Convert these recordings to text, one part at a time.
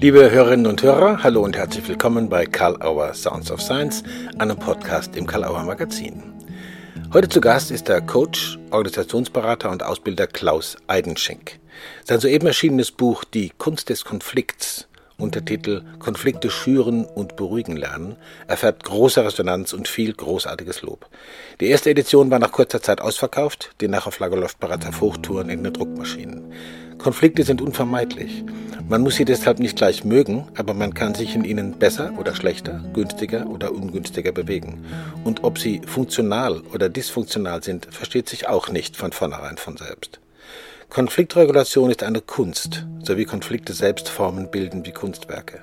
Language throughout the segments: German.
Liebe Hörerinnen und Hörer, hallo und herzlich willkommen bei Karl Auer Sounds of Science, einem Podcast im Karl Auer Magazin. Heute zu Gast ist der Coach, Organisationsberater und Ausbilder Klaus Eidenschenk. Sein soeben erschienenes Buch Die Kunst des Konflikts Untertitel Konflikte schüren und beruhigen lernen, erfährt große Resonanz und viel großartiges Lob. Die erste Edition war nach kurzer Zeit ausverkauft, die Nachauflage läuft bereits auf Hochtouren in den Druckmaschinen. Konflikte sind unvermeidlich. Man muss sie deshalb nicht gleich mögen, aber man kann sich in ihnen besser oder schlechter, günstiger oder ungünstiger bewegen. Und ob sie funktional oder dysfunktional sind, versteht sich auch nicht von vornherein von selbst. Konfliktregulation ist eine Kunst, sowie Konflikte selbst Formen bilden wie Kunstwerke.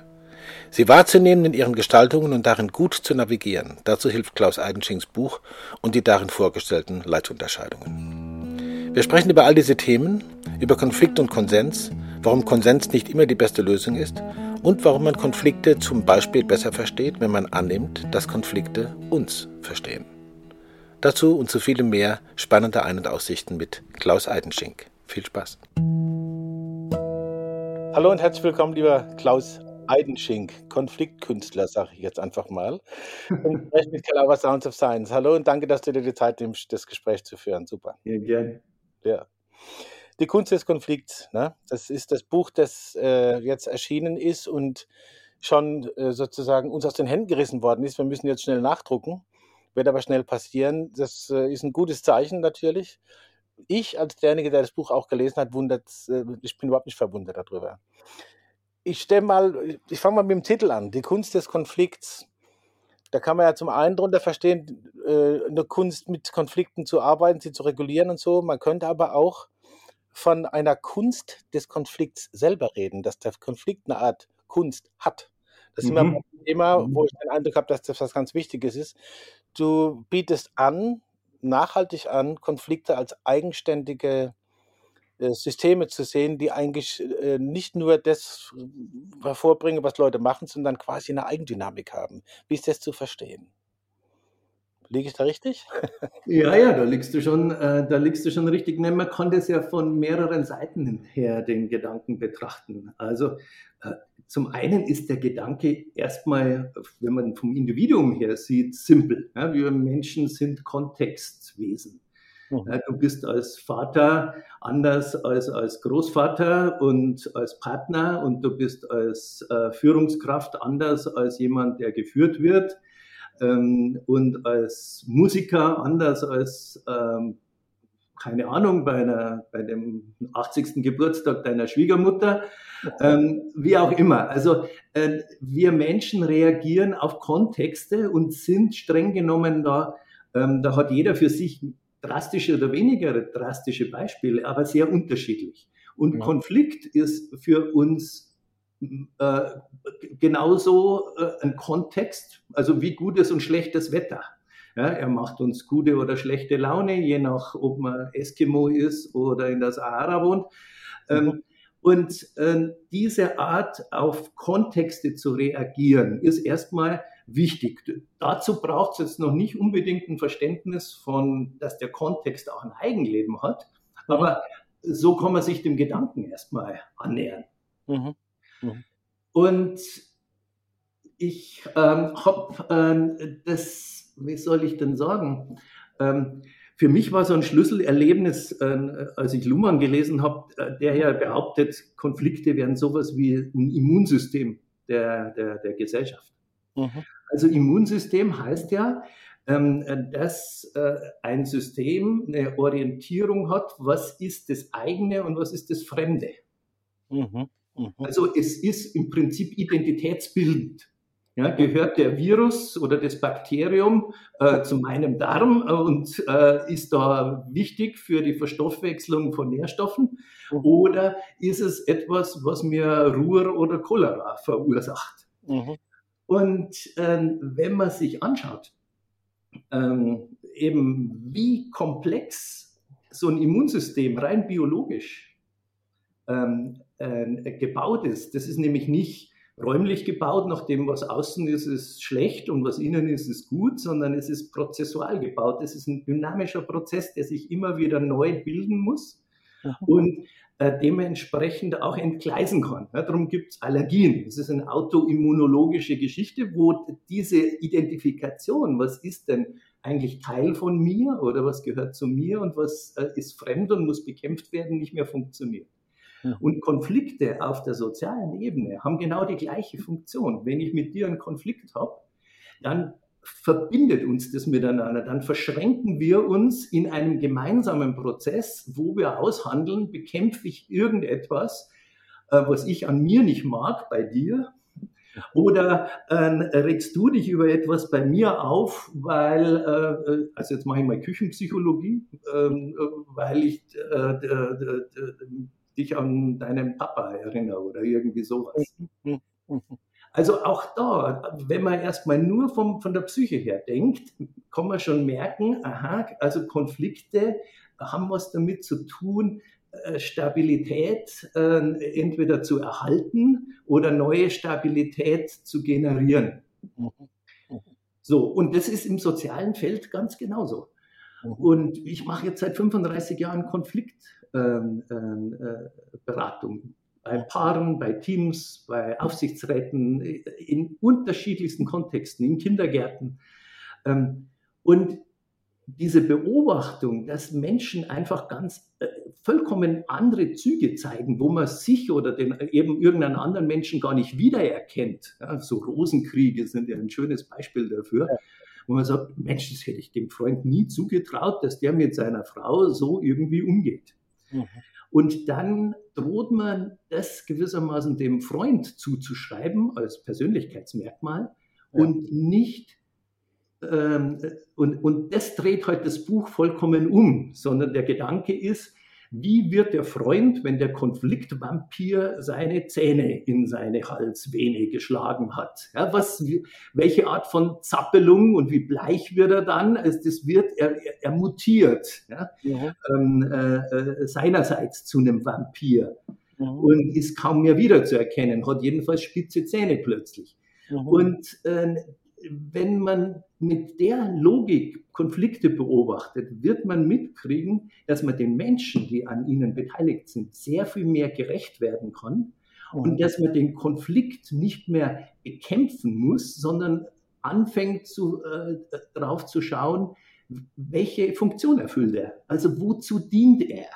Sie wahrzunehmen in ihren Gestaltungen und darin gut zu navigieren, dazu hilft Klaus Eidenschings Buch und die darin vorgestellten Leitunterscheidungen. Wir sprechen über all diese Themen, über Konflikt und Konsens, warum Konsens nicht immer die beste Lösung ist und warum man Konflikte zum Beispiel besser versteht, wenn man annimmt, dass Konflikte uns verstehen. Dazu und zu vielem mehr spannende Ein- und Aussichten mit Klaus Eidenschink. Viel Spaß. Hallo und herzlich willkommen, lieber Klaus Eidenschink, Konfliktkünstler, sage ich jetzt einfach mal. Und spreche mit Calabar Sounds of Science. Hallo und danke, dass du dir die Zeit nimmst, das Gespräch zu führen. Super. Ja, gerne. Ja. Die Kunst des Konflikts, ne? das ist das Buch, das äh, jetzt erschienen ist und schon äh, sozusagen uns aus den Händen gerissen worden ist. Wir müssen jetzt schnell nachdrucken, wird aber schnell passieren. Das äh, ist ein gutes Zeichen natürlich ich als derjenige, der das Buch auch gelesen hat, wundert, äh, ich bin überhaupt nicht verwundert darüber. Ich stelle mal, ich fange mal mit dem Titel an, die Kunst des Konflikts. Da kann man ja zum einen darunter verstehen, äh, eine Kunst mit Konflikten zu arbeiten, sie zu regulieren und so. Man könnte aber auch von einer Kunst des Konflikts selber reden, dass der Konflikt eine Art Kunst hat. Das ist immer Mhm. ein Thema, wo Mhm. ich den Eindruck habe, dass das was ganz Wichtiges ist. Du bietest an, nachhaltig an, Konflikte als eigenständige Systeme zu sehen, die eigentlich äh, nicht nur das hervorbringen, was Leute machen, sondern quasi eine Eigendynamik haben. Wie ist das zu verstehen? Liege ich da richtig? Ja, ja, da liegst du schon, äh, da liegst du schon richtig. Ne, man kann das ja von mehreren Seiten her den Gedanken betrachten. Also äh, zum einen ist der Gedanke erstmal, wenn man vom Individuum her sieht, simpel. Ja, wir Menschen sind Kontextwesen. Mhm. Du bist als Vater anders als als Großvater und als Partner und du bist als äh, Führungskraft anders als jemand, der geführt wird. ähm, und als Musiker anders als, ähm, keine Ahnung, bei, einer, bei dem 80. Geburtstag deiner Schwiegermutter, ähm, wie auch immer. Also äh, wir Menschen reagieren auf Kontexte und sind streng genommen da, ähm, da hat jeder für sich drastische oder weniger drastische Beispiele, aber sehr unterschiedlich. Und Ja. Konflikt ist für uns äh, genauso äh, ein Kontext, also wie gutes und schlechtes Wetter. Ja, er macht uns gute oder schlechte Laune, je nach, ob man Eskimo ist oder in der Sahara wohnt. Ähm, und äh, diese Art auf Kontexte zu reagieren, ist erstmal wichtig. Dazu braucht es jetzt noch nicht unbedingt ein Verständnis von, dass der Kontext auch ein Eigenleben hat, aber so kann man sich dem Gedanken erstmal annähern. Mhm. Und ich ähm, habe ähm, das, wie soll ich denn sagen? Ähm, für mich war so ein Schlüsselerlebnis, äh, als ich Luhmann gelesen habe, äh, der ja behauptet, Konflikte wären sowas wie ein Immunsystem der, der, der Gesellschaft. Mhm. Also Immunsystem heißt ja, ähm, dass äh, ein System eine Orientierung hat, was ist das eigene und was ist das Fremde. Mhm. Mhm. Also es ist im Prinzip identitätsbildend. Ja, gehört der Virus oder das Bakterium äh, zu meinem Darm und äh, ist da wichtig für die Verstoffwechslung von Nährstoffen? Mhm. Oder ist es etwas, was mir Ruhr oder Cholera verursacht? Mhm. Und ähm, wenn man sich anschaut, ähm, eben wie komplex so ein Immunsystem rein biologisch ähm, äh, gebaut ist, das ist nämlich nicht räumlich gebaut, nach dem, was außen ist, ist schlecht und was innen ist, ist gut, sondern es ist prozessual gebaut. Es ist ein dynamischer Prozess, der sich immer wieder neu bilden muss. Und dementsprechend auch entgleisen kann. Ja, darum gibt es Allergien. Das ist eine autoimmunologische Geschichte, wo diese Identifikation, was ist denn eigentlich Teil von mir oder was gehört zu mir und was äh, ist fremd und muss bekämpft werden, nicht mehr funktioniert. Und Konflikte auf der sozialen Ebene haben genau die gleiche Funktion. Wenn ich mit dir einen Konflikt habe, dann verbindet uns das miteinander. Dann verschränken wir uns in einem gemeinsamen Prozess, wo wir aushandeln, bekämpfe ich irgendetwas, äh, was ich an mir nicht mag, bei dir. Oder äh, regst du dich über etwas bei mir auf, weil, äh, also jetzt mache ich mal Küchenpsychologie, ähm, weil ich äh, dich an deinen Papa erinnere oder irgendwie sowas. Mhm. Mhm. Also auch da, wenn man erstmal nur vom, von der Psyche her denkt, kann man schon merken, aha, also Konflikte haben was damit zu tun, äh, Stabilität äh, entweder zu erhalten oder neue Stabilität zu generieren. So, und das ist im sozialen Feld ganz genauso. Und ich mache jetzt seit 35 Jahren Konfliktberatung. Ähm, äh, bei Paaren, bei Teams, bei Aufsichtsräten, in unterschiedlichsten Kontexten, in Kindergärten. Ähm, und diese Beobachtung, dass Menschen einfach ganz äh, vollkommen andere Züge zeigen, wo man sich oder den, eben irgendeinen anderen Menschen gar nicht wiedererkennt. Ja, so Rosenkriege sind ja ein schönes Beispiel dafür, wo man sagt, Mensch, das hätte ich dem Freund nie zugetraut, dass der mit seiner Frau so irgendwie umgeht. Mhm. Und dann droht man das gewissermaßen dem Freund zuzuschreiben als Persönlichkeitsmerkmal ja. und nicht ähm, und, und das dreht heute das Buch vollkommen um, sondern der Gedanke ist, wie wird der Freund, wenn der Konfliktvampir seine Zähne in seine Halsvene geschlagen hat? Ja, was, welche Art von Zappelung und wie bleich wird er dann? Also das wird, er, er mutiert ja, ja. Ähm, äh, äh, seinerseits zu einem Vampir und ist kaum mehr wiederzuerkennen, hat jedenfalls spitze Zähne plötzlich. Und äh, wenn man mit der Logik Konflikte beobachtet, wird man mitkriegen, dass man den Menschen, die an ihnen beteiligt sind, sehr viel mehr gerecht werden kann und mhm. dass man den Konflikt nicht mehr bekämpfen muss, sondern anfängt zu, äh, darauf zu schauen, welche Funktion erfüllt er. Also wozu dient er?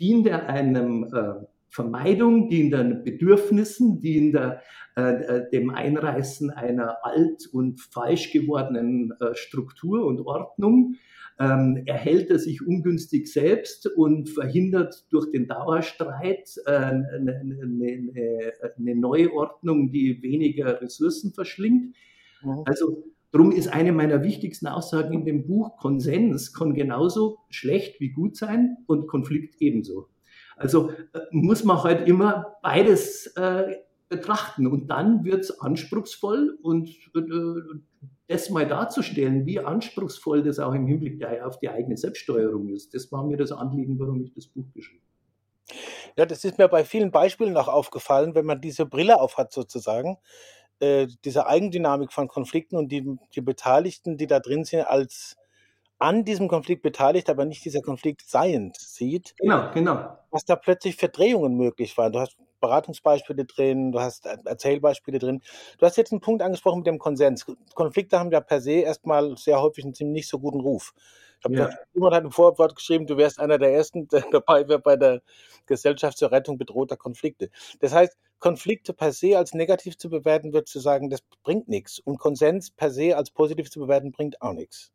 Dient er einem äh, Vermeidung, dient an Bedürfnissen, dient äh, äh, dem Einreißen einer alt und falsch gewordenen äh, Struktur und Ordnung, ähm, erhält er sich ungünstig selbst und verhindert durch den Dauerstreit äh, eine, eine, eine neue Ordnung, die weniger Ressourcen verschlingt. Mhm. Also Darum ist eine meiner wichtigsten Aussagen in dem Buch, Konsens kann genauso schlecht wie gut sein und Konflikt ebenso. Also äh, muss man halt immer beides äh, betrachten und dann wird es anspruchsvoll und äh, das mal darzustellen, wie anspruchsvoll das auch im Hinblick auf die eigene Selbststeuerung ist, das war mir das Anliegen, warum ich das Buch geschrieben habe. Ja, das ist mir bei vielen Beispielen auch aufgefallen, wenn man diese Brille aufhat sozusagen, äh, diese Eigendynamik von Konflikten und die, die Beteiligten, die da drin sind, als an diesem Konflikt beteiligt, aber nicht dieser Konflikt seiend sieht. Genau, genau. Was da plötzlich Verdrehungen möglich waren. Du hast Beratungsbeispiele drin, du hast Erzählbeispiele drin. Du hast jetzt einen Punkt angesprochen mit dem Konsens. Konflikte haben ja per se erstmal sehr häufig einen ziemlich nicht so guten Ruf. Ich habe ja. jemand hat im Vorwort geschrieben, du wärst einer der ersten, der dabei wäre bei der Gesellschaft zur Rettung bedrohter Konflikte. Das heißt, Konflikte per se als negativ zu bewerten, wird zu sagen, das bringt nichts. Und Konsens per se als positiv zu bewerten, bringt auch nichts.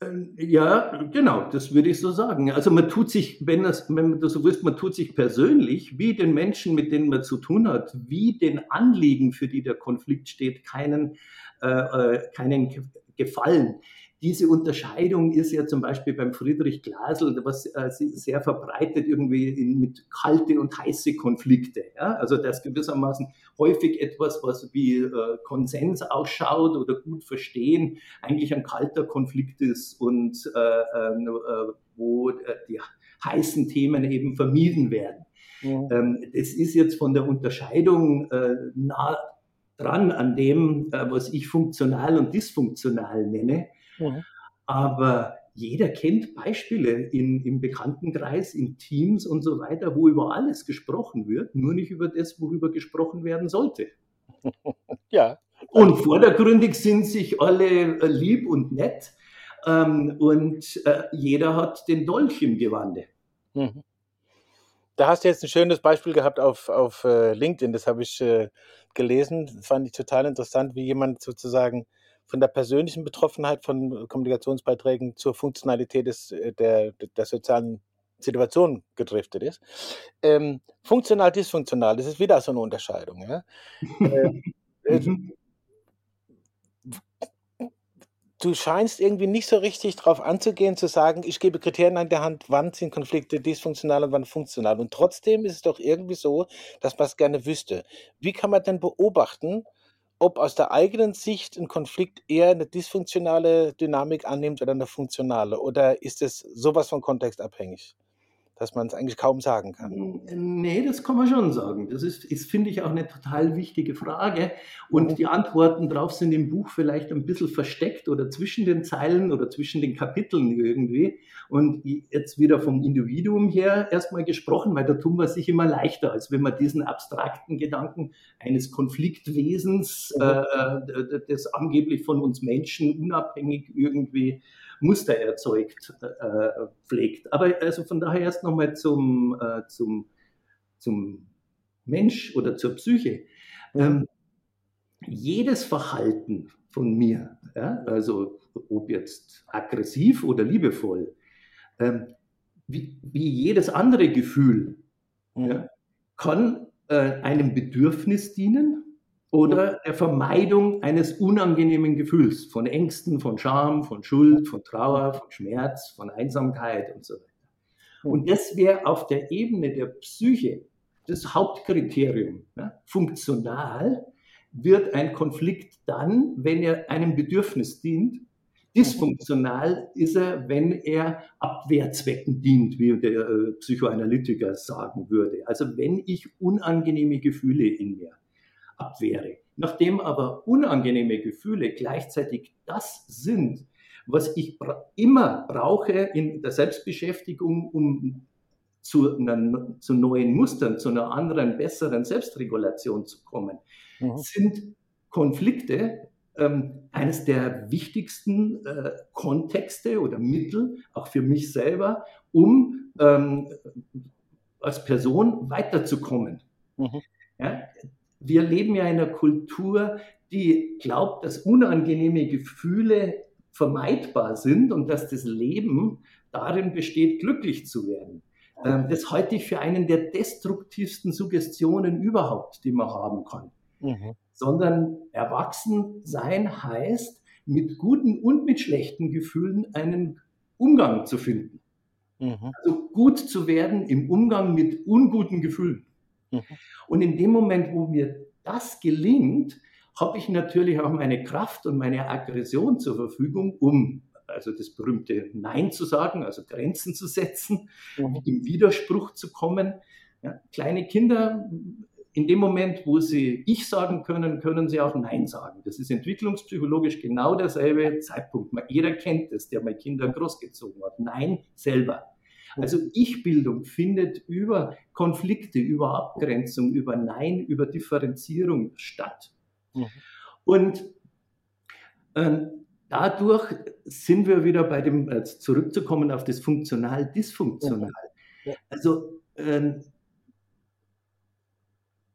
Ähm, ja, genau, das würde ich so sagen. Also man tut sich, wenn, das, wenn du so willst, man tut sich persönlich, wie den Menschen, mit denen man zu tun hat, wie den Anliegen, für die der Konflikt steht, keinen, äh, äh keinen Gefallen diese Unterscheidung ist ja zum Beispiel beim Friedrich Glasl, was äh, sehr verbreitet irgendwie in, mit kalte und heiße Konflikte. Ja? Also das gewissermaßen häufig etwas, was wie äh, Konsens ausschaut oder gut verstehen, eigentlich ein kalter Konflikt ist und äh, ähm, äh wo äh, die heißen Themen eben vermieden werden. Ja. Ähm, das ist jetzt von der Unterscheidung äh, nah dran an dem, was ich funktional und dysfunktional nenne. Mhm. Aber jeder kennt Beispiele in, im Bekanntenkreis, in Teams und so weiter, wo über alles gesprochen wird, nur nicht über das, worüber gesprochen werden sollte. Ja. Und vordergründig sind sich alle äh, lieb und nett ähm, und äh, jeder hat den Dolch im Gewande. Mhm. Da hast du jetzt ein schönes Beispiel gehabt auf, auf äh, LinkedIn, das habe ich äh, gelesen. Das fand ich total interessant, wie jemand sozusagen von der persönlichen Betroffenheit von Kommunikationsbeiträgen zur Funktionalität des, äh, der, der sozialen Situation gedriftet ist. Ähm, funktional, dysfunktional, das ist wieder so eine Unterscheidung. Ja? äh, äh, mhm du scheinst irgendwie nicht so richtig darauf anzugehen, zu sagen, ich gebe Kriterien an der Hand, wann sind Konflikte dysfunktional und wann funktional. Und trotzdem ist es doch irgendwie so, dass man es gerne wüsste. Wie kann man denn beobachten, ob aus der eigenen Sicht ein Konflikt eher eine dysfunktionale Dynamik annimmt oder eine funktionale? Oder ist es sowas von kontextabhängig? Dass man es eigentlich kaum sagen kann. Nee, das kann man schon sagen. Das ist, ist finde ich, auch eine total wichtige Frage. Und mhm. die Antworten drauf sind im Buch vielleicht ein bisschen versteckt oder zwischen den Zeilen oder zwischen den Kapiteln irgendwie. Und jetzt wieder vom Individuum her erstmal gesprochen, weil da tun wir sich immer leichter, als wenn man diesen abstrakten Gedanken eines Konfliktwesens, mhm. äh, das angeblich von uns Menschen unabhängig irgendwie Muster erzeugt, äh, pflegt. Aber also von daher erst nochmal zum, äh, zum, zum Mensch oder zur Psyche. Ähm, jedes Verhalten von mir, ja, also ob jetzt aggressiv oder liebevoll, ähm, wie, wie, jedes andere Gefühl, ja, kann äh, einem Bedürfnis dienen oder der Vermeidung eines unangenehmen Gefühls, von Ängsten, von Scham, von Schuld, von Trauer, von Schmerz, von Einsamkeit und so weiter. Und das wäre auf der Ebene der Psyche das Hauptkriterium. Ja? Funktional wird ein Konflikt dann, wenn er einem Bedürfnis dient. Dysfunktional ist er, wenn er Abwehrzwecken dient, wie der äh, Psychoanalytiker sagen würde. Also wenn ich unangenehme Gefühle in mir abwehre. Nachdem aber unangenehme Gefühle gleichzeitig das sind, was ich immer brauche in der Selbstbeschäftigung, um zu, einer, zu neuen Mustern, zu einer anderen, besseren Selbstregulation zu kommen, mhm. sind Konflikte ähm, eines der wichtigsten äh, Kontexte oder Mittel, auch für mich selber, um ähm, als Person weiterzukommen. Mhm. Ja, wir leben ja in einer Kultur, die glaubt, dass unangenehme Gefühle vermeidbar sind und dass das Leben darin besteht, glücklich zu werden. Ähm, das halte ich für einen der destruktivsten Suggestionen überhaupt, die man haben kann. Mhm. Sondern erwachsen sein heißt, mit guten und mit schlechten Gefühlen einen Umgang zu finden. Mhm. Also gut zu werden im Umgang mit unguten Gefühlen. Mhm. Und in dem Moment, wo mir das gelingt, habe ich natürlich auch meine Kraft und meine Aggression zur Verfügung, um also das berühmte Nein zu sagen, also Grenzen zu setzen, mhm. im Widerspruch zu kommen. Ja, kleine Kinder, in dem Moment, wo sie Ich sagen können, können sie auch Nein sagen. Das ist entwicklungspsychologisch genau derselbe Zeitpunkt. Jeder kennt es, der mal Kinder großgezogen hat. Nein selber. Also Ich-Bildung findet über Konflikte, über Abgrenzung, über Nein, über Differenzierung statt. Mhm. Und ähm, dadurch sind wir wieder bei dem, äh, zurückzukommen auf das Funktional-Dysfunktional. Ja. Also ähm,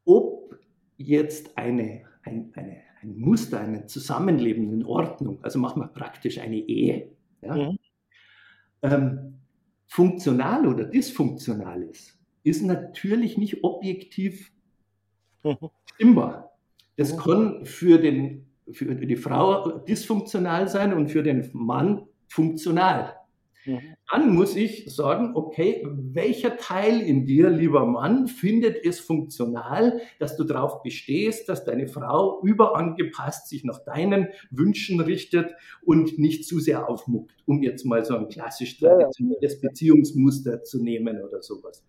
ob jetzt eine, ein, eine, ein Muster, ein Zusammenleben in Ordnung, also machen wir praktisch eine Ehe, ja, mhm. ähm, funktional oder dysfunktional ist, ist natürlich nicht objektiv mhm. stimmbar. Das mhm. kann für, den, für die Frau dysfunktional sein und für den Mann funktional. Mhm. Dann muss ich sagen, okay, welcher Teil in dir, lieber Mann, findet es funktional, dass du darauf bestehst, dass deine Frau überangepasst sich nach deinen Wünschen richtet und nicht zu sehr aufmuckt, um jetzt mal so ein klassisch traditionelles Beziehungsmuster zu nehmen oder sowas.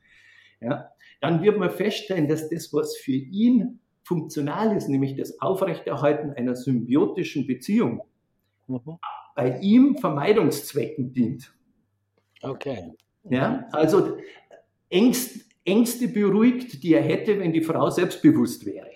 Ja, dann wird man feststellen, dass das, was für ihn funktional ist, nämlich das Aufrechterhalten einer symbiotischen Beziehung, mhm. bei ihm Vermeidungszwecken dient. Okay. Ja, also Ängste, Ängste beruhigt, die er hätte, wenn die Frau selbstbewusst wäre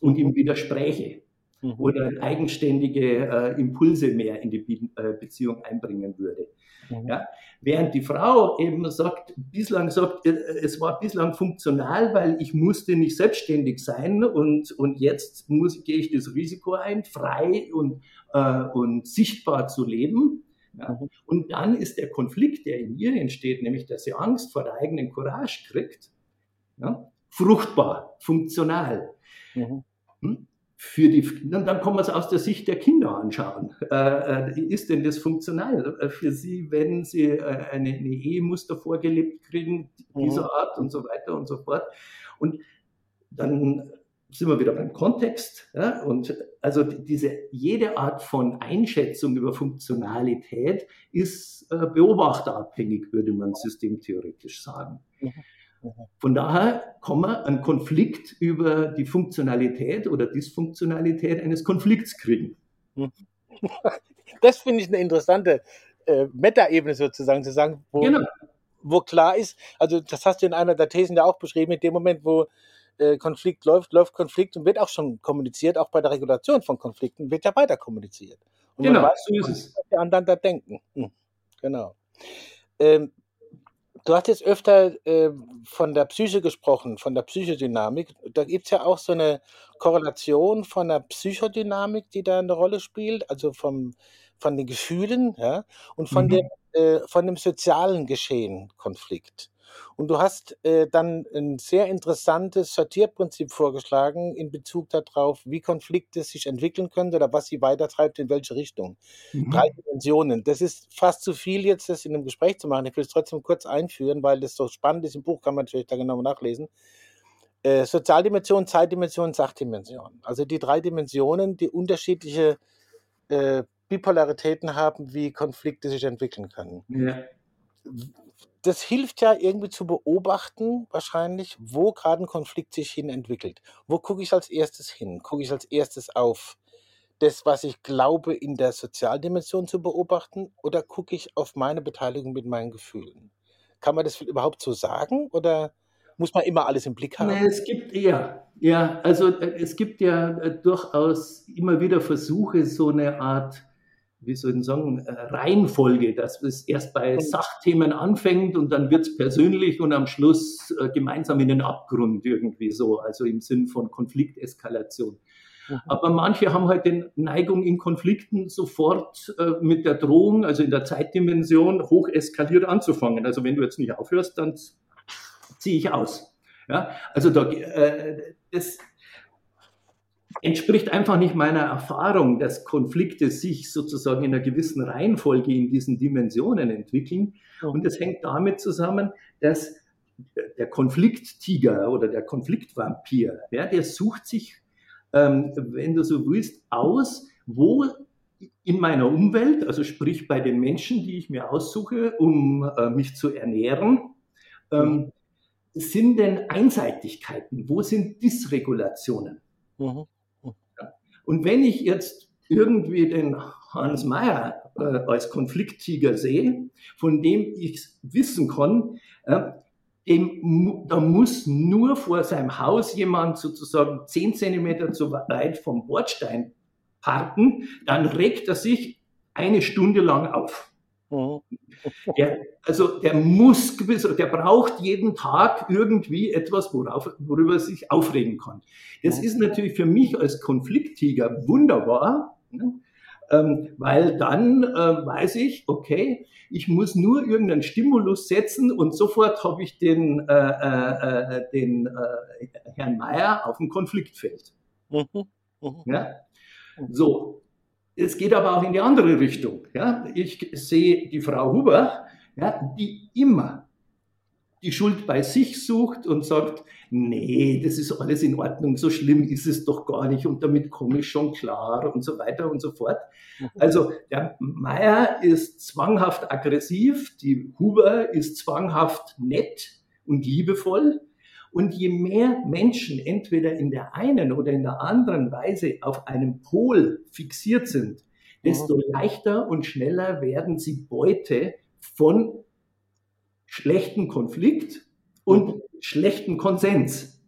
und ihm widerspräche mhm. oder eigenständige äh, Impulse mehr in die Be äh, Beziehung einbringen würde. Mhm. Ja? Während die Frau eben sagt, bislang sagt, äh, es war bislang funktional, weil ich musste nicht selbstständig sein und, und jetzt muss, gehe ich das Risiko ein, frei und, äh, und sichtbar zu leben. Ja? Mhm. Und dann ist der Konflikt, der in ihr entsteht, nämlich dass sie Angst vor der eigenen Courage kriegt, ja? fruchtbar, funktional. Mhm. Hm? für die, und dann kann man es aus der Sicht der Kinder anschauen. Äh, äh ist denn das funktional äh, für sie, wenn sie äh, eine, eine Ehemuster vorgelebt kriegen, dieser mhm. Art und so weiter und so fort? Und dann sind wir wieder beim Kontext. Ja? Und also diese, jede Art von Einschätzung über Funktionalität ist äh, beobachterabhängig, würde man systemtheoretisch sagen. Mhm. Von daher kann man einen Konflikt über die Funktionalität oder Dysfunktionalität eines Konflikts kriegen. Das finde ich eine interessante äh, Metaebene sozusagen, zu sagen, wo, genau. wo klar ist, also das hast du in einer der Thesen ja auch beschrieben, in dem Moment, wo äh, Konflikt läuft, läuft Konflikt und wird auch schon kommuniziert, auch bei der Regulation von Konflikten wird ja weiter kommuniziert. Und genau, weiß, so ist es. Die anderen da denken. Hm, genau. Ähm, Du hast jetzt öfter äh, von der Psyche gesprochen, von der Psychodynamik. Da gibt es ja auch so eine Korrelation von der Psychodynamik, die da eine Rolle spielt, also vom, von den Gefühlen ja, und von, mhm. dem, äh, von dem sozialen Geschehen Konflikt. Und du hast äh, dann ein sehr interessantes Sortierprinzip vorgeschlagen in Bezug darauf, wie Konflikte sich entwickeln können oder was sie weitertreibt, in welche Richtung. Mhm. Drei Dimensionen. Das ist fast zu viel, jetzt das in einem Gespräch zu machen. Ich will es trotzdem kurz einführen, weil das so spannend ist. Im Buch kann man natürlich da genau nachlesen. Äh, Sozialdimension, Zeitdimension, Sachdimension. Also die drei Dimensionen, die unterschiedliche äh, Bipolaritäten haben, wie Konflikte sich entwickeln können. Ja das hilft ja irgendwie zu beobachten, wahrscheinlich, wo gerade ein Konflikt sich hin entwickelt. Wo gucke ich als erstes hin? Gucke ich als erstes auf das, was ich glaube, in der Sozialdimension zu beobachten, oder gucke ich auf meine Beteiligung mit meinen Gefühlen? Kann man das überhaupt so sagen oder muss man immer alles im Blick haben? Nee, es gibt ja, ja, also äh, es gibt ja äh, durchaus immer wieder Versuche, so eine Art wie soll ich sagen, äh, Reihenfolge, dass es erst bei Sachthemen anfängt und dann wird es persönlich und am Schluss äh, gemeinsam in den Abgrund irgendwie so, also im Sinn von Konflikteskalation. Mhm. Aber manche haben halt die Neigung in Konflikten sofort äh, mit der Drohung, also in der Zeitdimension, hoch eskaliert anzufangen. Also wenn du jetzt nicht aufhörst, dann ziehe ich aus. Ja, also da, äh, das, entspricht einfach nicht meiner Erfahrung, dass Konflikte sich sozusagen in einer gewissen Reihenfolge in diesen Dimensionen entwickeln. Und das hängt damit zusammen, dass der Konflikttiger oder der Konfliktvampir, ja, der sucht sich, ähm, wenn du so willst, aus, wo in meiner Umwelt, also sprich bei den Menschen, die ich mir aussuche, um äh, mich zu ernähren, ähm, sind denn Einseitigkeiten? Wo sind Dysregulationen? Mhm. Und wenn ich jetzt irgendwie den Hans Mayer äh, als Konflikttiger sehe, von dem ich wissen kann, äh, dem, da muss nur vor seinem Haus jemand sozusagen zehn Zentimeter zu weit vom Bordstein parken, dann regt er sich eine Stunde lang auf. Der, also der muss gewiss, der braucht jeden Tag irgendwie etwas, worauf, worüber er sich aufregen kann. Das ist natürlich für mich als Konflikttiger wunderbar, ne? ähm, weil dann äh, weiß ich, okay, ich muss nur irgendeinen Stimulus setzen und sofort habe ich den, äh, äh, äh den äh, Herrn Meier auf dem Konfliktfeld. Mhm. Mhm. Ja? So, es geht aber auch in die andere Richtung. Ja? Ich sehe die Frau Huber, ja, die immer die Schuld bei sich sucht und sagt, nee, das ist alles in Ordnung, so schlimm ist es doch gar nicht und damit komme ich schon klar und so weiter und so fort. Mhm. Also der Meier ist zwanghaft aggressiv, die Huber ist zwanghaft nett und liebevoll und je mehr Menschen entweder in der einen oder in der anderen Weise auf einem Pol fixiert sind, desto mhm. leichter und schneller werden sie Beute von schlechten Konflikt und mhm. schlechten Konsens,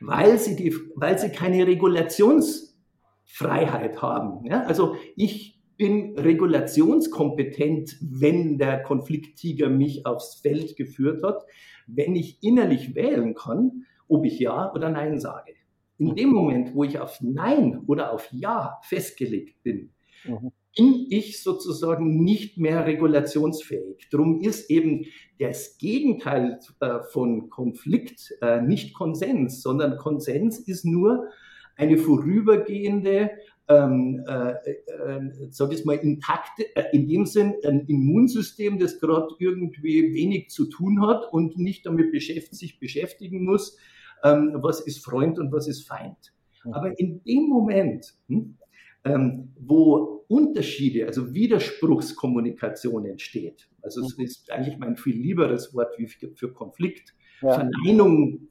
weil sie, die, weil sie keine Regulationsfreiheit haben. Ja? Also ich bin regulationskompetent, wenn der Konflikttiger mich aufs Feld geführt hat, wenn ich innerlich wählen kann, ob ich Ja oder Nein sage. In dem Moment, wo ich auf Nein oder auf Ja festgelegt bin, mhm. bin ich sozusagen nicht mehr regulationsfähig. Darum ist eben das Gegenteil äh, von Konflikt äh, nicht Konsens, sondern Konsens ist nur eine vorübergehende ähm, äh, äh, sag ich mal, intakt, äh, in dem Sinn ein Immunsystem, das gerade irgendwie wenig zu tun hat und nicht damit beschäftigt, sich beschäftigen muss, ähm, was ist Freund und was ist Feind. Mhm. Aber in dem Moment, hm, ähm, wo Unterschiede, also Widerspruchskommunikation entsteht, also es mhm. ist eigentlich mein viel lieberes Wort wie für Konflikt, ja. Verneinung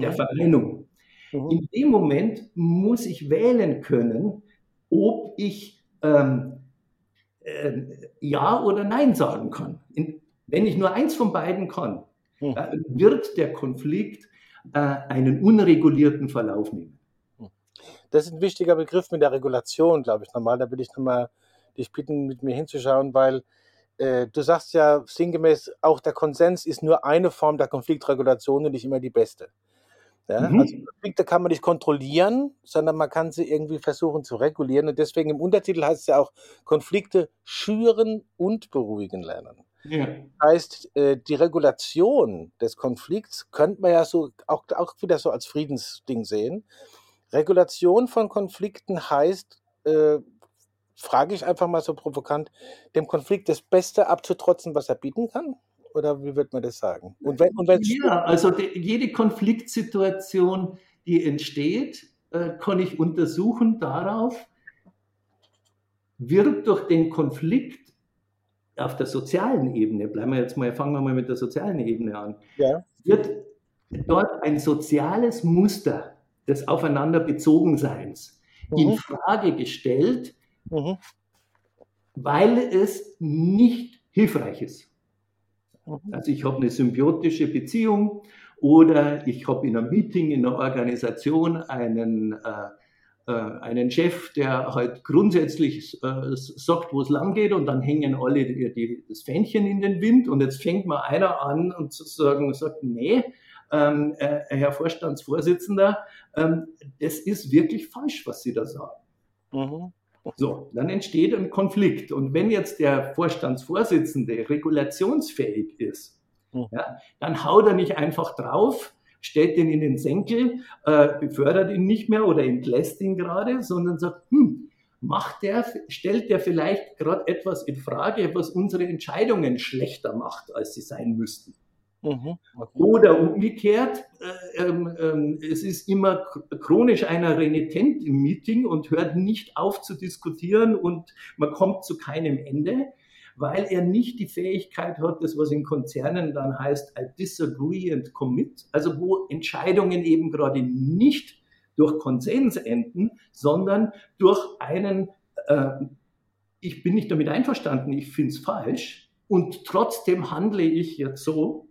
der mhm. Verneinung, Mhm. In dem Moment muss ich wählen können, ob ich ähm, äh, Ja oder Nein sagen kann. In, wenn ich nur eins von beiden kann, mhm. äh, wird der Konflikt äh, einen unregulierten Verlauf nehmen. Mhm. Das ist ein wichtiger Begriff mit der Regulation, glaube ich nochmal. Da würde ich nochmal dich bitten, mit mir hinzuschauen, weil äh, du sagst ja sinngemäß, auch der Konsens ist nur eine Form der Konfliktregulation und nicht immer die beste. Ja? Mhm. Also Konflikte kann man nicht kontrollieren, sondern man kann sie irgendwie versuchen zu regulieren. Und deswegen im Untertitel heißt es ja auch Konflikte schüren und beruhigen lernen. Ja. Heißt, äh, die Regulation des Konflikts könnte man ja so auch, auch wieder so als Friedensding sehen. Regulation von Konflikten heißt, äh, frage ich einfach mal so provokant, dem Konflikt das Beste abzutrotzen, was er bieten kann? Oder wie wird man das sagen? Und wenn, und ja, also die, jede Konfliktsituation, die entsteht, äh, kann ich untersuchen darauf, wird durch den Konflikt auf der sozialen Ebene, bleiben wir jetzt mal, fangen wir mal mit der sozialen Ebene an, ja. wird dort ein soziales Muster des Aufeinanderbezogenseins mhm. in Frage gestellt, mhm. weil es nicht hilfreich ist. Mhm. Also ich habe eine symbiotische Beziehung oder ich habe in einem Meeting, in einer Organisation einen, äh, äh, einen Chef, der halt grundsätzlich äh, sagt, wo es lang geht und dann hängen alle die, die, das Fähnchen in den Wind und jetzt fängt mal einer an und sozusagen sagt, nee, ähm, äh, Herr Vorstandsvorsitzender, ähm, das ist wirklich falsch, was Sie da sagen. Mhm. So, dann entsteht ein Konflikt. Und wenn jetzt der Vorstandsvorsitzende regulationsfähig ist, mhm. ja, dann haut er nicht einfach drauf, stellt den in den Senkel, äh, befördert ihn nicht mehr oder entlässt ihn gerade, sondern sagt, hm, macht der, stellt der vielleicht gerade etwas in Frage, was unsere Entscheidungen schlechter macht, als sie sein müssten. Mhm. Oder umgekehrt, äh, ähm, ähm, es ist immer chronisch einer renitent im Meeting und hört nicht auf zu diskutieren und man kommt zu keinem Ende, weil er nicht die Fähigkeit hat, das was in Konzernen dann heißt, I disagree and commit, also wo Entscheidungen eben gerade nicht durch Konsens enden, sondern durch einen, äh, ich bin nicht damit einverstanden, ich finde es falsch und trotzdem handle ich jetzt so.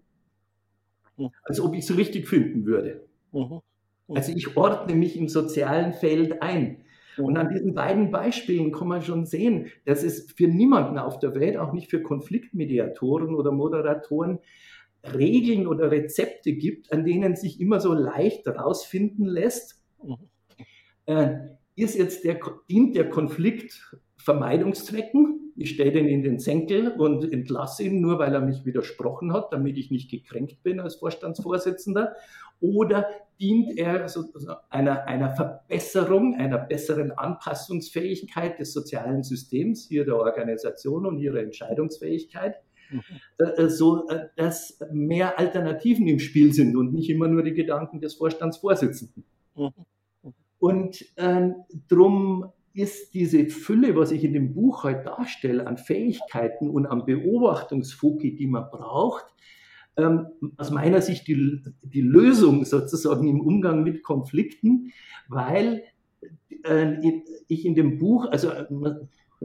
Als ob ich es richtig finden würde. Mhm. Mhm. Also ich ordne mich im sozialen Feld ein. Und an diesen beiden Beispielen kann man schon sehen, dass es für niemanden auf der Welt, auch nicht für Konfliktmediatoren oder Moderatoren, Regeln oder Rezepte gibt, an denen sich immer so leicht rausfinden lässt, äh, ist jetzt der, dient der Konflikt Vermeidungszwecken ich stelle den in den Senkel und entlasse ihn nur, weil er mich widersprochen hat, damit ich nicht gekränkt bin als Vorstandsvorsitzender? Oder dient er einer, einer Verbesserung, einer besseren Anpassungsfähigkeit des sozialen Systems, hier der Organisation und ihrer Entscheidungsfähigkeit? Mhm. Äh, so äh, dass mehr Alternativen im Spiel sind und nicht immer nur die Gedanken des Vorstandsvorsitzenden. Mhm. Und äh, drum ist diese Fülle, was ich in dem Buch heute darstelle, an Fähigkeiten und an Beobachtungsfoki, die man braucht, ähm, aus meiner Sicht die, die Lösung sozusagen im Umgang mit Konflikten, weil äh, ich in dem Buch, also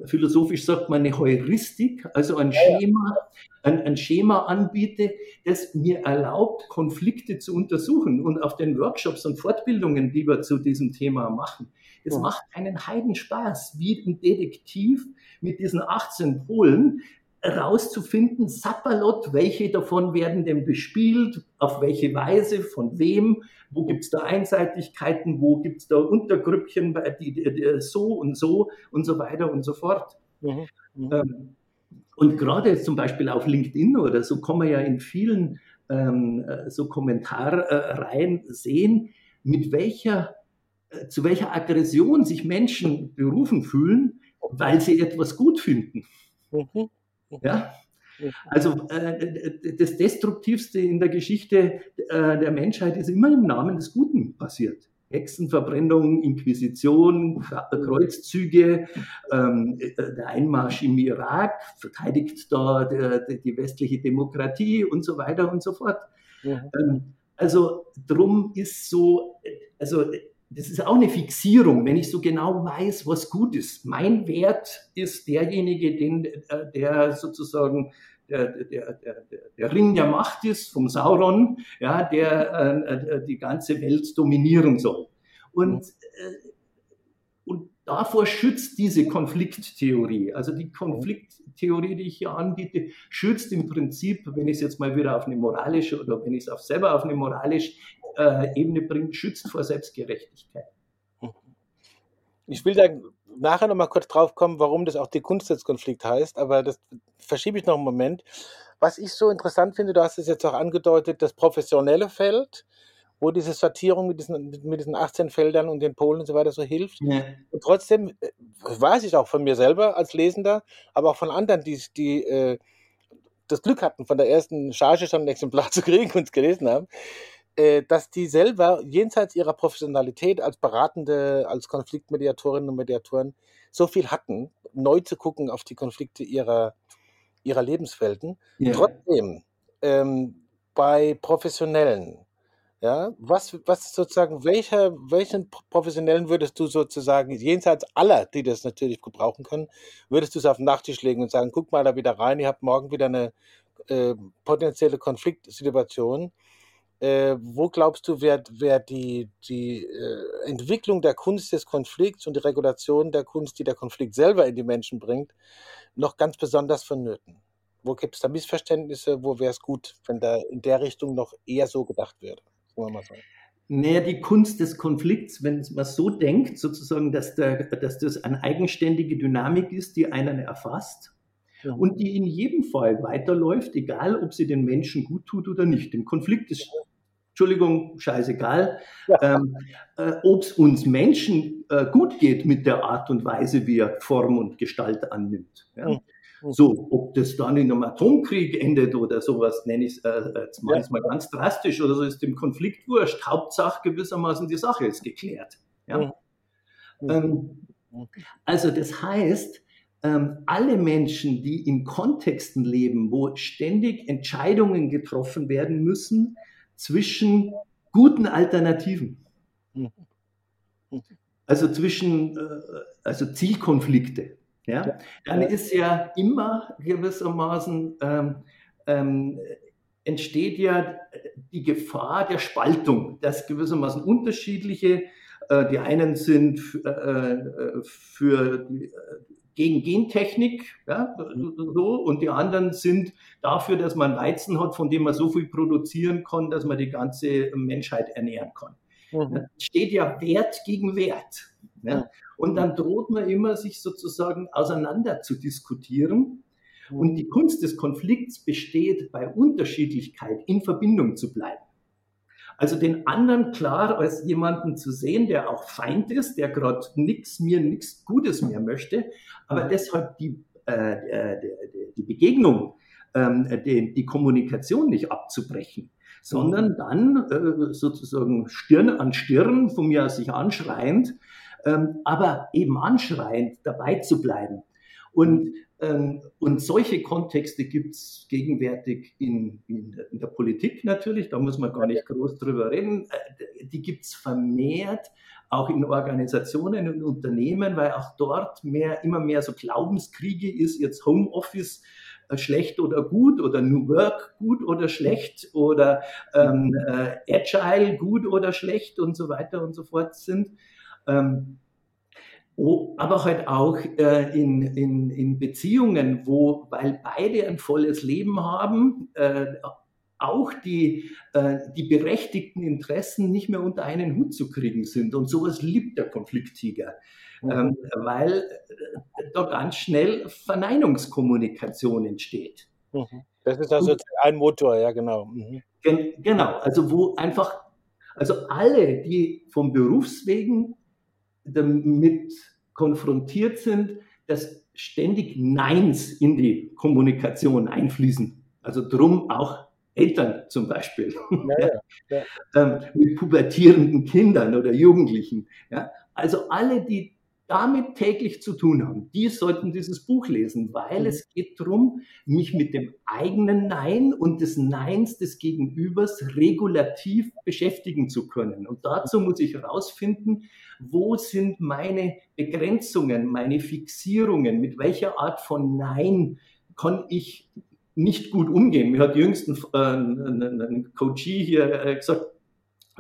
philosophisch sagt man eine Heuristik, also ein Schema, ein, ein, Schema anbiete, das mir erlaubt, Konflikte zu untersuchen. Und auf den Workshops und Fortbildungen, die wir zu diesem Thema machen, das ja. macht einen Heidenspaß, wie ein Detektiv mit diesen 18 Polen rauszufinden, Sapperlot, welche davon werden denn bespielt, auf welche Weise, von wem, wo gibt es da Einseitigkeiten, wo gibt es da Untergrüppchen, die, die, die, so und so und so weiter und so fort. Mhm. Mhm. Ähm, und gerade zum Beispiel auf LinkedIn oder so kann man ja in vielen ähm, äh, so Kommentarreihen sehen, mit welcher, zu welcher Aggression sich Menschen berufen fühlen, weil sie etwas gut finden. Mhm. Ja? Also äh, das Destruktivste in der Geschichte äh, der Menschheit ist immer im Namen des Guten passiert. Hexenverbrennung, Inquisition, Kreuzzüge, ähm, äh, der Einmarsch im Irak verteidigt da der, die westliche Demokratie und so weiter und so fort. Ja. Ähm, also drum ist so, also das ist auch eine Fixierung, wenn ich so genau weiß, was gut ist. Mein Wert ist derjenige, den, äh, der sozusagen der, der, der, der Ring der Macht ist vom Sauron, ja, der äh, äh die ganze Welt dominieren soll. Und, äh, und davor schützt diese Konflikttheorie. Also die Konflikttheorie, die ich hier anbiete, schützt im Prinzip, wenn ich es jetzt mal wieder auf eine moralische oder wenn ich es auch selber auf eine moralische äh, Ebene bringt, schützt vor Selbstgerechtigkeit. Ich will da nachher noch mal kurz drauf kommen, warum das auch die Kunstnetzkonflikt heißt, aber das verschiebe ich noch einen Moment. Was ich so interessant finde, du hast es jetzt auch angedeutet, das professionelle Feld, wo diese Sortierung mit diesen, mit diesen 18 Feldern und den Polen und so weiter so hilft. Ja. Und trotzdem äh, weiß ich auch von mir selber als Lesender, aber auch von anderen, die, die äh, das Glück hatten, von der ersten Charge schon ein Exemplar zu kriegen und es gelesen haben, dass die selber jenseits ihrer Professionalität als Beratende, als Konfliktmediatorinnen und Mediatoren so viel hatten, neu zu gucken auf die Konflikte ihrer, ihrer Lebenswelten. Yeah. Trotzdem, ähm, bei Professionellen, ja, was, was sozusagen, welcher, welchen Professionellen würdest du sozusagen, jenseits aller, die das natürlich gebrauchen können, würdest du es auf den Nachttisch legen und sagen, guck mal da wieder rein, ihr habt morgen wieder eine äh, potenzielle Konfliktsituation äh, wo glaubst du, wird, wird die, die äh, Entwicklung der Kunst des Konflikts und die Regulation der Kunst, die der Konflikt selber in die Menschen bringt, noch ganz besonders vonnöten? Wo gibt es da Missverständnisse? Wo wäre es gut, wenn da in der Richtung noch eher so gedacht würde? Sagen wir mal so. Naja, die Kunst des Konflikts, wenn man so denkt, sozusagen, dass, der, dass das eine eigenständige Dynamik ist, die einen erfasst ja. und die in jedem Fall weiterläuft, egal ob sie den Menschen gut tut oder nicht. Im Konflikt ist Entschuldigung, scheißegal, ja. ähm, äh, ob es uns Menschen äh, gut geht mit der Art und Weise, wie er Form und Gestalt annimmt. Ja? Mhm. So, ob das dann in einem Atomkrieg endet oder sowas, nenne ich es, äh, jetzt ich es mal ganz drastisch oder so, ist dem Konflikt wurscht. Hauptsache gewissermaßen die Sache ist geklärt. Ja? Mhm. mhm. Ähm, also das heißt, ähm, alle Menschen, die in Kontexten leben, wo ständig Entscheidungen getroffen werden müssen, zwischen guten Alternativen. Also zwischen äh, also Zielkonflikte. Ja? Dann ist ja immer gewissermaßen ähm, ähm, entsteht ja die Gefahr der Spaltung, dass gewissermaßen unterschiedliche, äh, die einen sind äh, äh für die, äh, gegen Gentechnik, ja, so, und die anderen sind dafür, dass man Weizen hat, von dem man so viel produzieren kann, dass man die ganze Menschheit ernähren kann. Mhm. Da steht ja Wert gegen Wert. Ja. Und dann droht man immer, sich sozusagen auseinander zu diskutieren. Und die Kunst des Konflikts besteht bei Unterschiedlichkeit in Verbindung zu bleiben. Also den anderen klar als jemanden zu sehen, der auch Feind ist, der gerade nichts mir nichts Gutes mehr möchte, aber deshalb die, äh, die, die Begegnung, ähm, die, die Kommunikation nicht abzubrechen, sondern dann äh, sozusagen Stirn an Stirn von mir aus sich anschreiend, ähm, aber eben anschreiend dabei zu bleiben. Und ähm, und solche Kontexte gibt es gegenwärtig in, in, in, der Politik natürlich, da muss man gar nicht groß drüber reden. Äh, die gibt es vermehrt auch in Organisationen und Unternehmen, weil auch dort mehr, immer mehr so Glaubenskriege ist, jetzt Homeoffice äh, schlecht oder gut oder New Work gut oder schlecht oder ähm, äh, Agile gut oder schlecht und so weiter und so fort sind. Ähm, aber halt auch äh, in, in, in Beziehungen, wo, weil beide ein volles Leben haben, äh, auch die, äh, die berechtigten Interessen nicht mehr unter einen Hut zu kriegen sind. Und sowas liebt der Konflikttiger, mhm. ähm, weil äh, da ganz schnell Verneinungskommunikation entsteht. Mhm. Das ist also Und, ein Motor, ja, genau. Mhm. Gen genau, also wo einfach, also alle, die vom Berufswegen damit konfrontiert sind, dass ständig Neins in die Kommunikation einfließen. Also drum auch Eltern zum Beispiel, ja, ja, ja. Ähm, mit pubertierenden Kindern oder Jugendlichen. Also alle, die damit täglich zu tun haben, die sollten dieses Buch lesen, weil mhm. es geht darum, mich mit dem eigenen Nein und des Neins des Gegenübers regulativ beschäftigen zu können. Und dazu muss ich herausfinden, wo sind meine Begrenzungen, meine Fixierungen, mit welcher Art von Nein kann ich nicht gut umgehen. Mir hat jüngst ein, ein, ein Coachie hier äh, gesagt,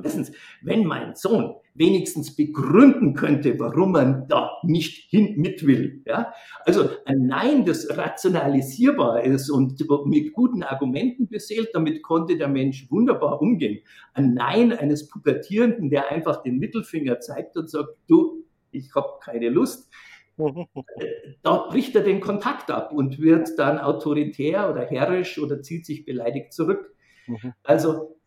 wissen Sie, wenn mein Sohn wenigstens begründen könnte, warum man da nicht hin mit will. Ja? Also ein Nein, das rationalisierbar ist und mit guten Argumenten beseelt, damit konnte der Mensch wunderbar umgehen. Ein Nein eines Pubertierenden, der einfach den Mittelfinger zeigt und sagt, du, ich habe keine Lust, da bricht er den Kontakt ab und wird dann autoritär oder herrisch oder zieht sich beleidigt zurück. Mhm. Also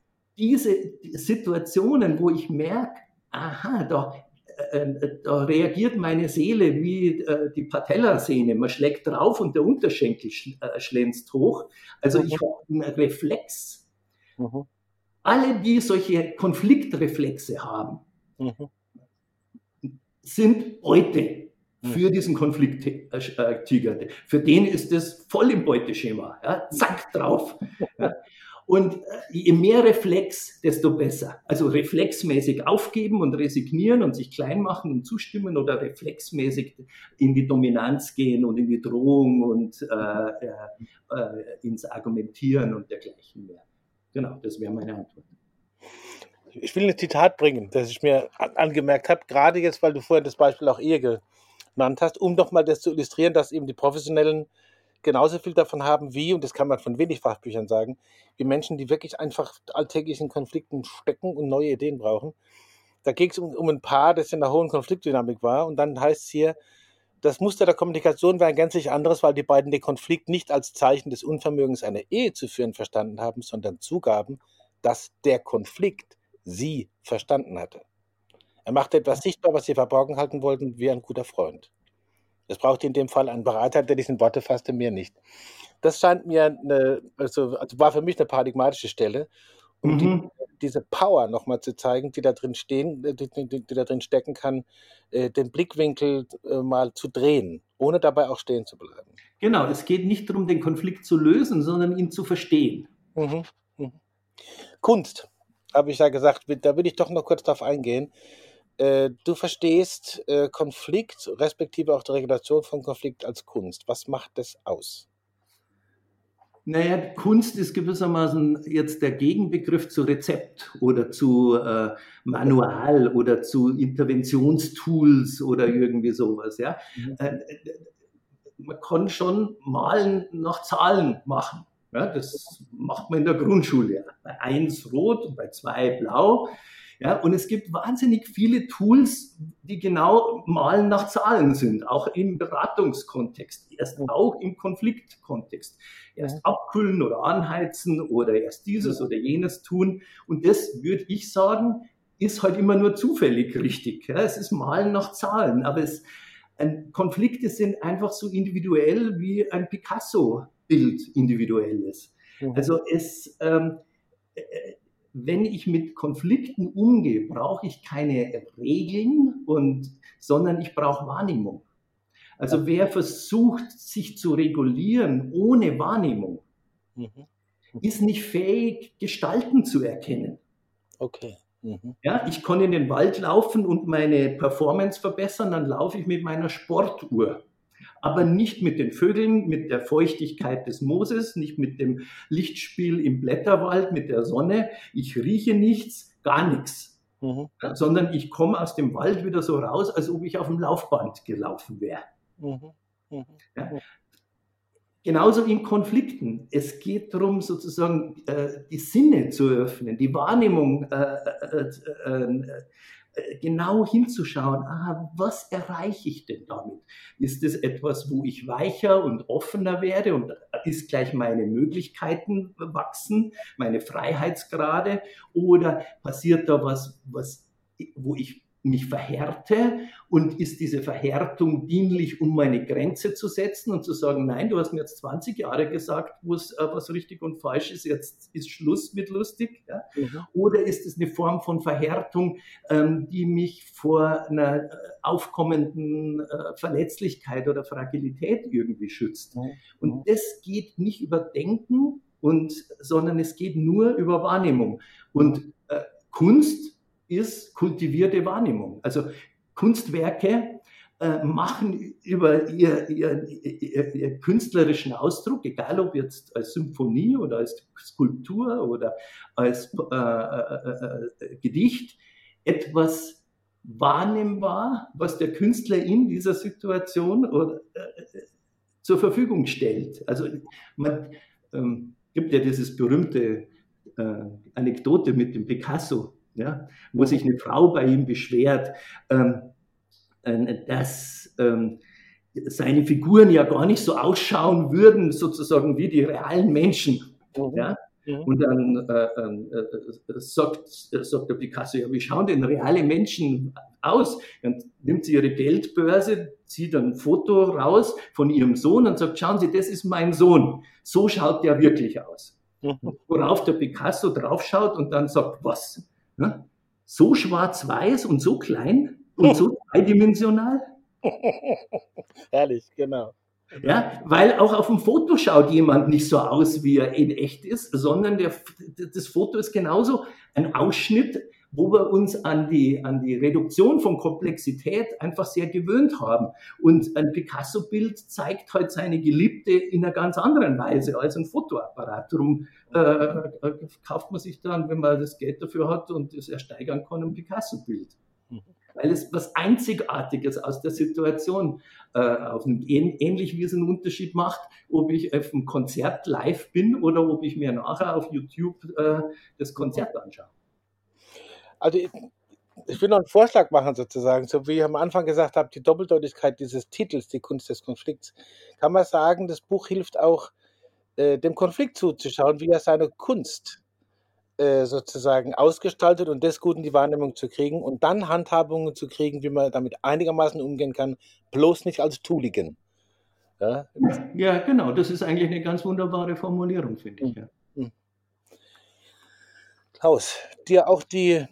diese Situationen, wo ich merke, aha, da, äh, äh, da reagiert meine Seele wie äh, die Patellasehne. Man schlägt drauf und der Unterschenkel sch, äh, schlänzt hoch. Also mhm. ich habe einen Reflex. Mhm. Alle, die solche Konfliktreflexe haben, mhm. sind Beute für mhm. diesen Konflikttiger. Für den ist das voll im Beuteschema. Ja? Zack, drauf. Ja? Und äh, je mehr Reflex, desto besser. Also reflexmäßig aufgeben und resignieren und sich klein machen und zustimmen oder reflexmäßig in die Dominanz gehen und in die Drohung und äh, äh, äh ins Argumentieren und dergleichen mehr. Genau, das wäre meine Antwort. Ich will ein Zitat bringen, das ich mir angemerkt habe, gerade jetzt, weil du vorhin das Beispiel auch Ehe genannt hast, um nochmal das zu illustrieren, dass eben die Professionellen genauso viel davon haben wie, und das kann man von wenig Fachbüchern sagen, wie Menschen, die wirklich einfach alltäglichen Konflikten stecken und neue Ideen brauchen. Da ging es um, um ein Paar, das in einer hohen Konfliktdynamik war. Und dann heißt es hier, das Muster der Kommunikation war ein gänzlich anderes, weil die beiden den Konflikt nicht als Zeichen des Unvermögens, eine Ehe zu führen, verstanden haben, sondern zugaben, dass der Konflikt sie verstanden hatte. Er machte etwas sichtbar, was sie verborgen halten wollten, wie ein guter Freund. Es braucht in dem Fall einen Berater, der diesen Worte fasste, mir nicht. Das scheint mir eine, also, also war für mich eine paradigmatische Stelle, um mhm. die, diese Power nochmal zu zeigen, die da drin stehen, äh, die, die, die da drin stecken kann, äh, den Blickwinkel äh, mal zu drehen, ohne dabei auch stehen zu bleiben. Genau, es geht nicht darum, den Konflikt zu lösen, sondern ihn zu verstehen. Mhm. Mhm. Kunst, habe ich ja gesagt, da will ich doch noch kurz darauf eingehen. Äh, du verstehst äh, Konflikt, respektive auch die Regulation von Konflikt als Kunst. Was macht das aus? Naja, Kunst ist gewissermaßen jetzt der Gegenbegriff zu Rezept oder zu äh, Manual oder zu Interventionstools oder irgendwie sowas. Ja? Mhm. Äh, man kann schon Malen nach Zahlen machen. Ja? Das macht man in der Grundschule. Bei eins rot und bei zwei blau. Ja, und es gibt wahnsinnig viele Tools, die genau malen nach Zahlen sind, auch im Beratungskontext, erst auch im Konfliktkontext. Erst abkühlen oder anheizen oder erst dieses oder jenes tun. Und das würde ich sagen, ist halt immer nur zufällig richtig. Ja, es ist Malen nach Zahlen, aber es, ein, Konflikte sind einfach so individuell wie ein Picasso-Bild individuell ist. Also es, ähm, äh, wenn ich mit Konflikten umgehe, brauche ich keine Regeln und, sondern ich brauche Wahrnehmung. Also wer versucht, sich zu regulieren ohne Wahrnehmung, mhm. ist nicht fähig, Gestalten zu erkennen. Okay. Mhm. Ja, ich kann in den Wald laufen und meine Performance verbessern, dann laufe ich mit meiner Sportuhr. Aber nicht mit den Vögeln, mit der Feuchtigkeit des Mooses, nicht mit dem Lichtspiel im Blätterwald, mit der Sonne. Ich rieche nichts, gar nichts. Mhm. Sondern ich komme aus dem Wald wieder so raus, als ob ich auf dem Laufband gelaufen wäre. Mhm. Mhm. Ja, Genauso in Konflikten. Es geht darum, sozusagen äh, die Sinne zu öffnen, die Wahrnehmung äh, äh, äh, äh, genau hinzuschauen. Ah, was erreiche ich denn damit? Ist es etwas, wo ich weicher und offener werde und ist gleich meine Möglichkeiten wachsen, meine Freiheitsgrade? Oder passiert da was, was wo ich mich verhärte und ist diese Verhärtung dienlich, um meine Grenze zu setzen und zu sagen, nein, du hast mir jetzt 20 Jahre gesagt, was, äh, was richtig und falsch ist, jetzt ist Schluss mit lustig. Ja? Mhm. Oder ist es eine Form von Verhärtung, ähm, die mich vor einer äh, aufkommenden äh, Verletzlichkeit oder Fragilität irgendwie schützt? Mhm. Und das geht nicht über Denken, und, sondern es geht nur über Wahrnehmung. Und äh, Kunst ist kultivierte Wahrnehmung. Also Kunstwerke äh, machen über ihr, ihr, ihr, ihr, künstlerischen Ausdruck, egal ob jetzt als Symphonie oder als Skulptur oder als äh, äh, äh Gedicht, etwas wahrnehmbar, was der Künstler in dieser Situation oder, äh, zur Verfügung stellt. Also man ähm, gibt ja dieses berühmte äh, Anekdote mit dem Picasso, ja, wo sich eine Frau bei ihm beschwert, ähm, äh, dass ähm, seine Figuren ja gar nicht so ausschauen würden, sozusagen wie die realen Menschen. Mhm. Ja? Mhm. Und dann äh, ähm, äh, sagt, sagt der Picasso, ja, wie schauen denn reale Menschen aus? Und nimmt sie ihre Geldbörse, zieht ein Foto raus von ihrem Sohn und sagt, schauen Sie, das ist mein Sohn. So schaut der wirklich aus. Mhm. Worauf der Picasso draufschaut und dann sagt, was? Ne? So schwarz-weiß und so klein und so dreidimensional. Herrlich, genau. Ja, weil auch auf dem Foto schaut jemand nicht so aus, wie er in echt ist, sondern der, das Foto ist genauso ein Ausschnitt wo wir uns an die, an die Reduktion von Komplexität einfach sehr gewöhnt haben. Und ein Picasso-Bild zeigt halt seine Geliebte in einer ganz anderen Weise als ein Fotoapparat. Darum äh, äh, kauft man sich dann, wenn man das Geld dafür hat und es ersteigern kann, ein Picasso-Bild. Mhm. Weil es was Einzigartiges aus der Situation äh, auf einem, ähnlich wie es einen Unterschied macht, ob ich auf einem Konzert live bin oder ob ich mir nachher auf YouTube äh, das Konzert anschaue. Also ich, ich will noch einen Vorschlag machen sozusagen, so wie ich am Anfang gesagt habe, die Doppeldeutigkeit dieses Titels, die Kunst des Konflikts, kann man sagen, das Buch hilft auch äh, dem Konflikt zuzuschauen, wie er seine Kunst äh, sozusagen ausgestaltet und das gut in die Wahrnehmung zu kriegen und dann Handhabungen zu kriegen, wie man damit einigermaßen umgehen kann, bloß nicht als Tooligen. Ja, ja genau, das ist eigentlich eine ganz wunderbare Formulierung, finde ich. Ja. Hm. Klaus, dir auch die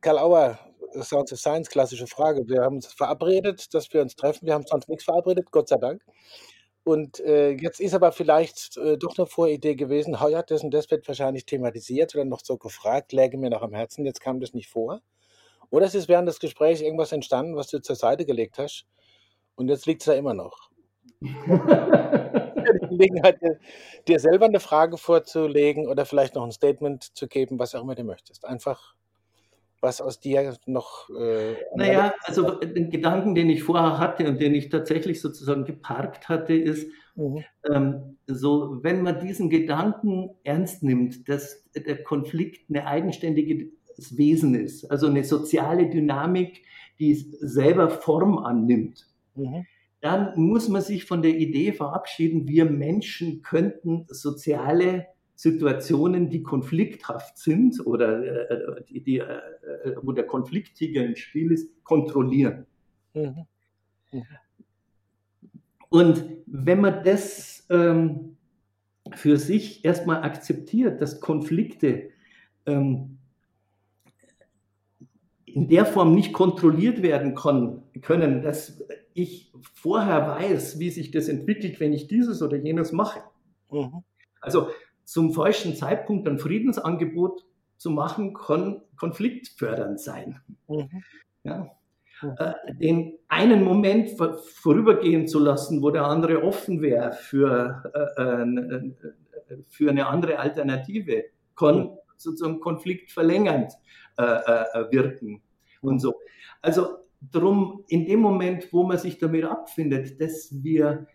Karl Auer, Sounds of Science, klassische Frage. Wir haben uns verabredet, dass wir uns treffen. Wir haben sonst nichts verabredet, Gott sei Dank. Und äh, jetzt ist aber vielleicht äh, doch eine Voridee gewesen, ja, das und das wird wahrscheinlich thematisiert oder noch so gefragt, läge mir noch am Herzen, jetzt kam das nicht vor. Oder es ist während des Gesprächs irgendwas entstanden, was du zur Seite gelegt hast und jetzt liegt es da immer noch. die Gelegenheit, dir, dir selber eine Frage vorzulegen oder vielleicht noch ein Statement zu geben, was auch immer du möchtest. Einfach was aus dir noch. Äh, naja, also den Gedanken, den ich vorher hatte und den ich tatsächlich sozusagen geparkt hatte, ist, mhm. ähm, so, wenn man diesen Gedanken ernst nimmt, dass der Konflikt eine eigenständige Wesen ist, also eine soziale Dynamik, die selber Form annimmt. Mhm. Dann muss man sich von der Idee verabschieden, wir Menschen könnten soziale Situationen, die konflikthaft sind oder äh, die, die, äh, wo der Konflikttiger im Spiel ist, kontrollieren. Mhm. Mhm. Und wenn man das ähm, für sich erstmal akzeptiert, dass Konflikte ähm, in der Form nicht kontrolliert werden können, dass ich vorher weiß, wie sich das entwickelt, wenn ich dieses oder jenes mache. Mhm. Also zum falschen Zeitpunkt ein Friedensangebot zu machen, kon konfliktfördernd sein. Mhm. Ja? Äh, den einen Moment vorübergehen zu lassen, wo der andere offen wäre für, äh, äh, für eine andere Alternative, kann sozusagen konfliktverlängernd wirken und so. Also drum, in dem Moment, wo man sich damit abfindet, dass wir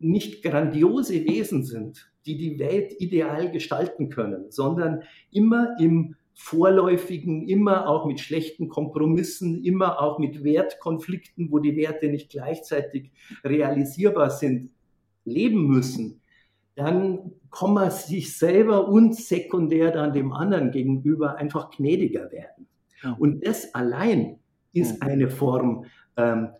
nicht grandiose Wesen sind, die die Welt ideal gestalten können, sondern immer im vorläufigen, immer auch mit schlechten Kompromissen, immer auch mit Wertkonflikten, wo die Werte nicht gleichzeitig realisierbar sind, leben müssen, dann kann man sich selber und sekundär dann dem anderen gegenüber einfach gnädiger werden. Und das allein ist eine Form, ähm,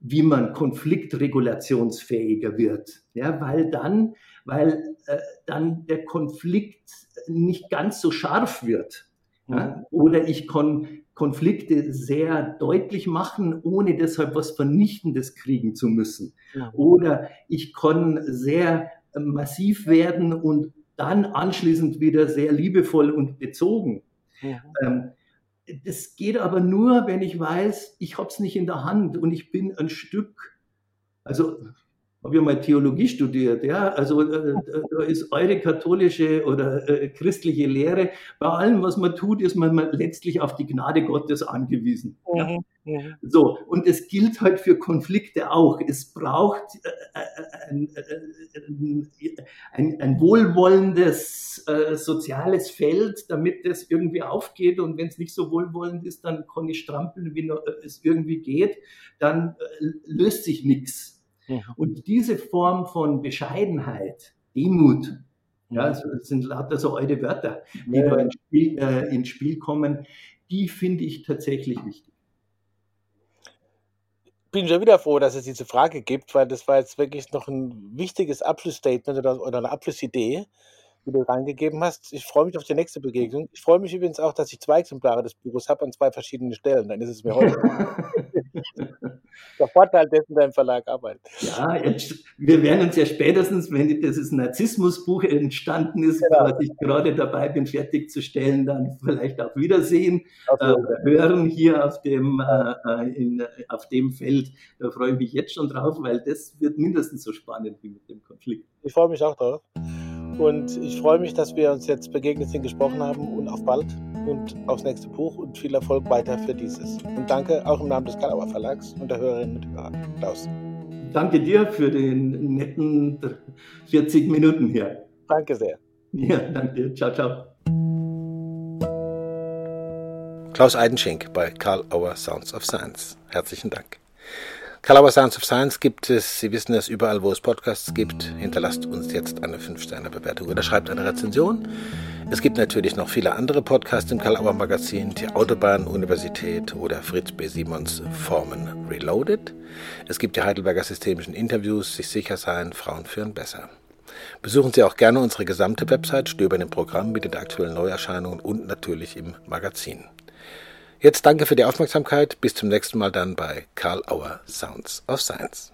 wie man konfliktregulationsfähiger wird. Ja, weil dann, weil äh, dann der Konflikt nicht ganz so scharf wird. Ja? Oder ich kann Konflikte sehr deutlich machen, ohne deshalb was Vernichtendes kriegen zu müssen. Oder ich kann sehr massiv werden und dann anschließend wieder sehr liebevoll und bezogen. Ja. Ähm, das geht aber nur, wenn ich weiß, ich habe es nicht in der Hand und ich bin ein Stück, also habe ja mal Theologie studiert, ja, also äh, da ist eure katholische oder äh, christliche Lehre, bei allem, was man tut, ist man letztlich auf die Gnade Gottes angewiesen. Ja. Mhm, mhm. So, und es gilt halt für Konflikte auch. Es braucht äh, äh ein, äh, ein, ein, wohlwollendes äh, soziales Feld, damit das irgendwie aufgeht und wenn es nicht so wohlwollend ist, dann kann ich strampeln, wie es irgendwie geht, dann löst sich nichts. Mhm. Und diese Form von Bescheidenheit, Demut, ja, das sind lauter so alte Wörter, die ja. da ins Spiel, äh, ins Spiel kommen, die finde ich tatsächlich wichtig. Ich bin schon wieder froh, dass es diese Frage gibt, weil das war jetzt wirklich noch ein wichtiges Abschlussstatement oder, oder eine Abschlussidee, die du reingegeben hast. Ich freue mich auf die nächste Begegnung. Ich freue mich übrigens auch, dass ich zwei Exemplare des Buches habe an zwei verschiedenen Stellen. Dann ist es mir heute. der Vorteil dessen, der im Verlag arbeitet. Ja, jetzt, wir werden uns ja spätestens, wenn dieses Narzissmusbuch entstanden ist, genau. was ich gerade dabei bin, fertigzustellen, dann vielleicht auch wiedersehen, äh, hören hier auf dem, äh, in, auf dem Feld. Da freue ich mich jetzt schon drauf, weil das wird mindestens so spannend wie mit dem Konflikt. Ich freue mich auch drauf. Und ich freue mich, dass wir uns jetzt begegnet sind, gesprochen haben und auf bald und aufs nächste Buch und viel Erfolg weiter für dieses. Und danke auch im Namen des Kalauer Verlags und der Hörerinnen und Hörer. Klaus. Danke dir für den netten 40 Minuten hier. Danke sehr. Ja, danke dir. Ciao, ciao. Klaus Eidenschink bei Karl Auer Sounds of Science. Herzlichen Dank. Calabar Sounds of Science gibt es, Sie wissen es, überall, wo es Podcasts gibt. Hinterlasst uns jetzt eine 5-Sterne-Bewertung oder schreibt eine Rezension. Es gibt natürlich noch viele andere Podcasts im Kalauer Magazin, die Autobahn-Universität oder Fritz B. Simons Formen Reloaded. Es gibt die Heidelberger Systemischen Interviews, sich sicher sein, Frauen führen besser. Besuchen Sie auch gerne unsere gesamte Website, stöbern im Programm mit den aktuellen Neuerscheinungen und natürlich im Magazin. Jetzt danke für die Aufmerksamkeit. Bis zum nächsten Mal dann bei Karl Auer Sounds of Science.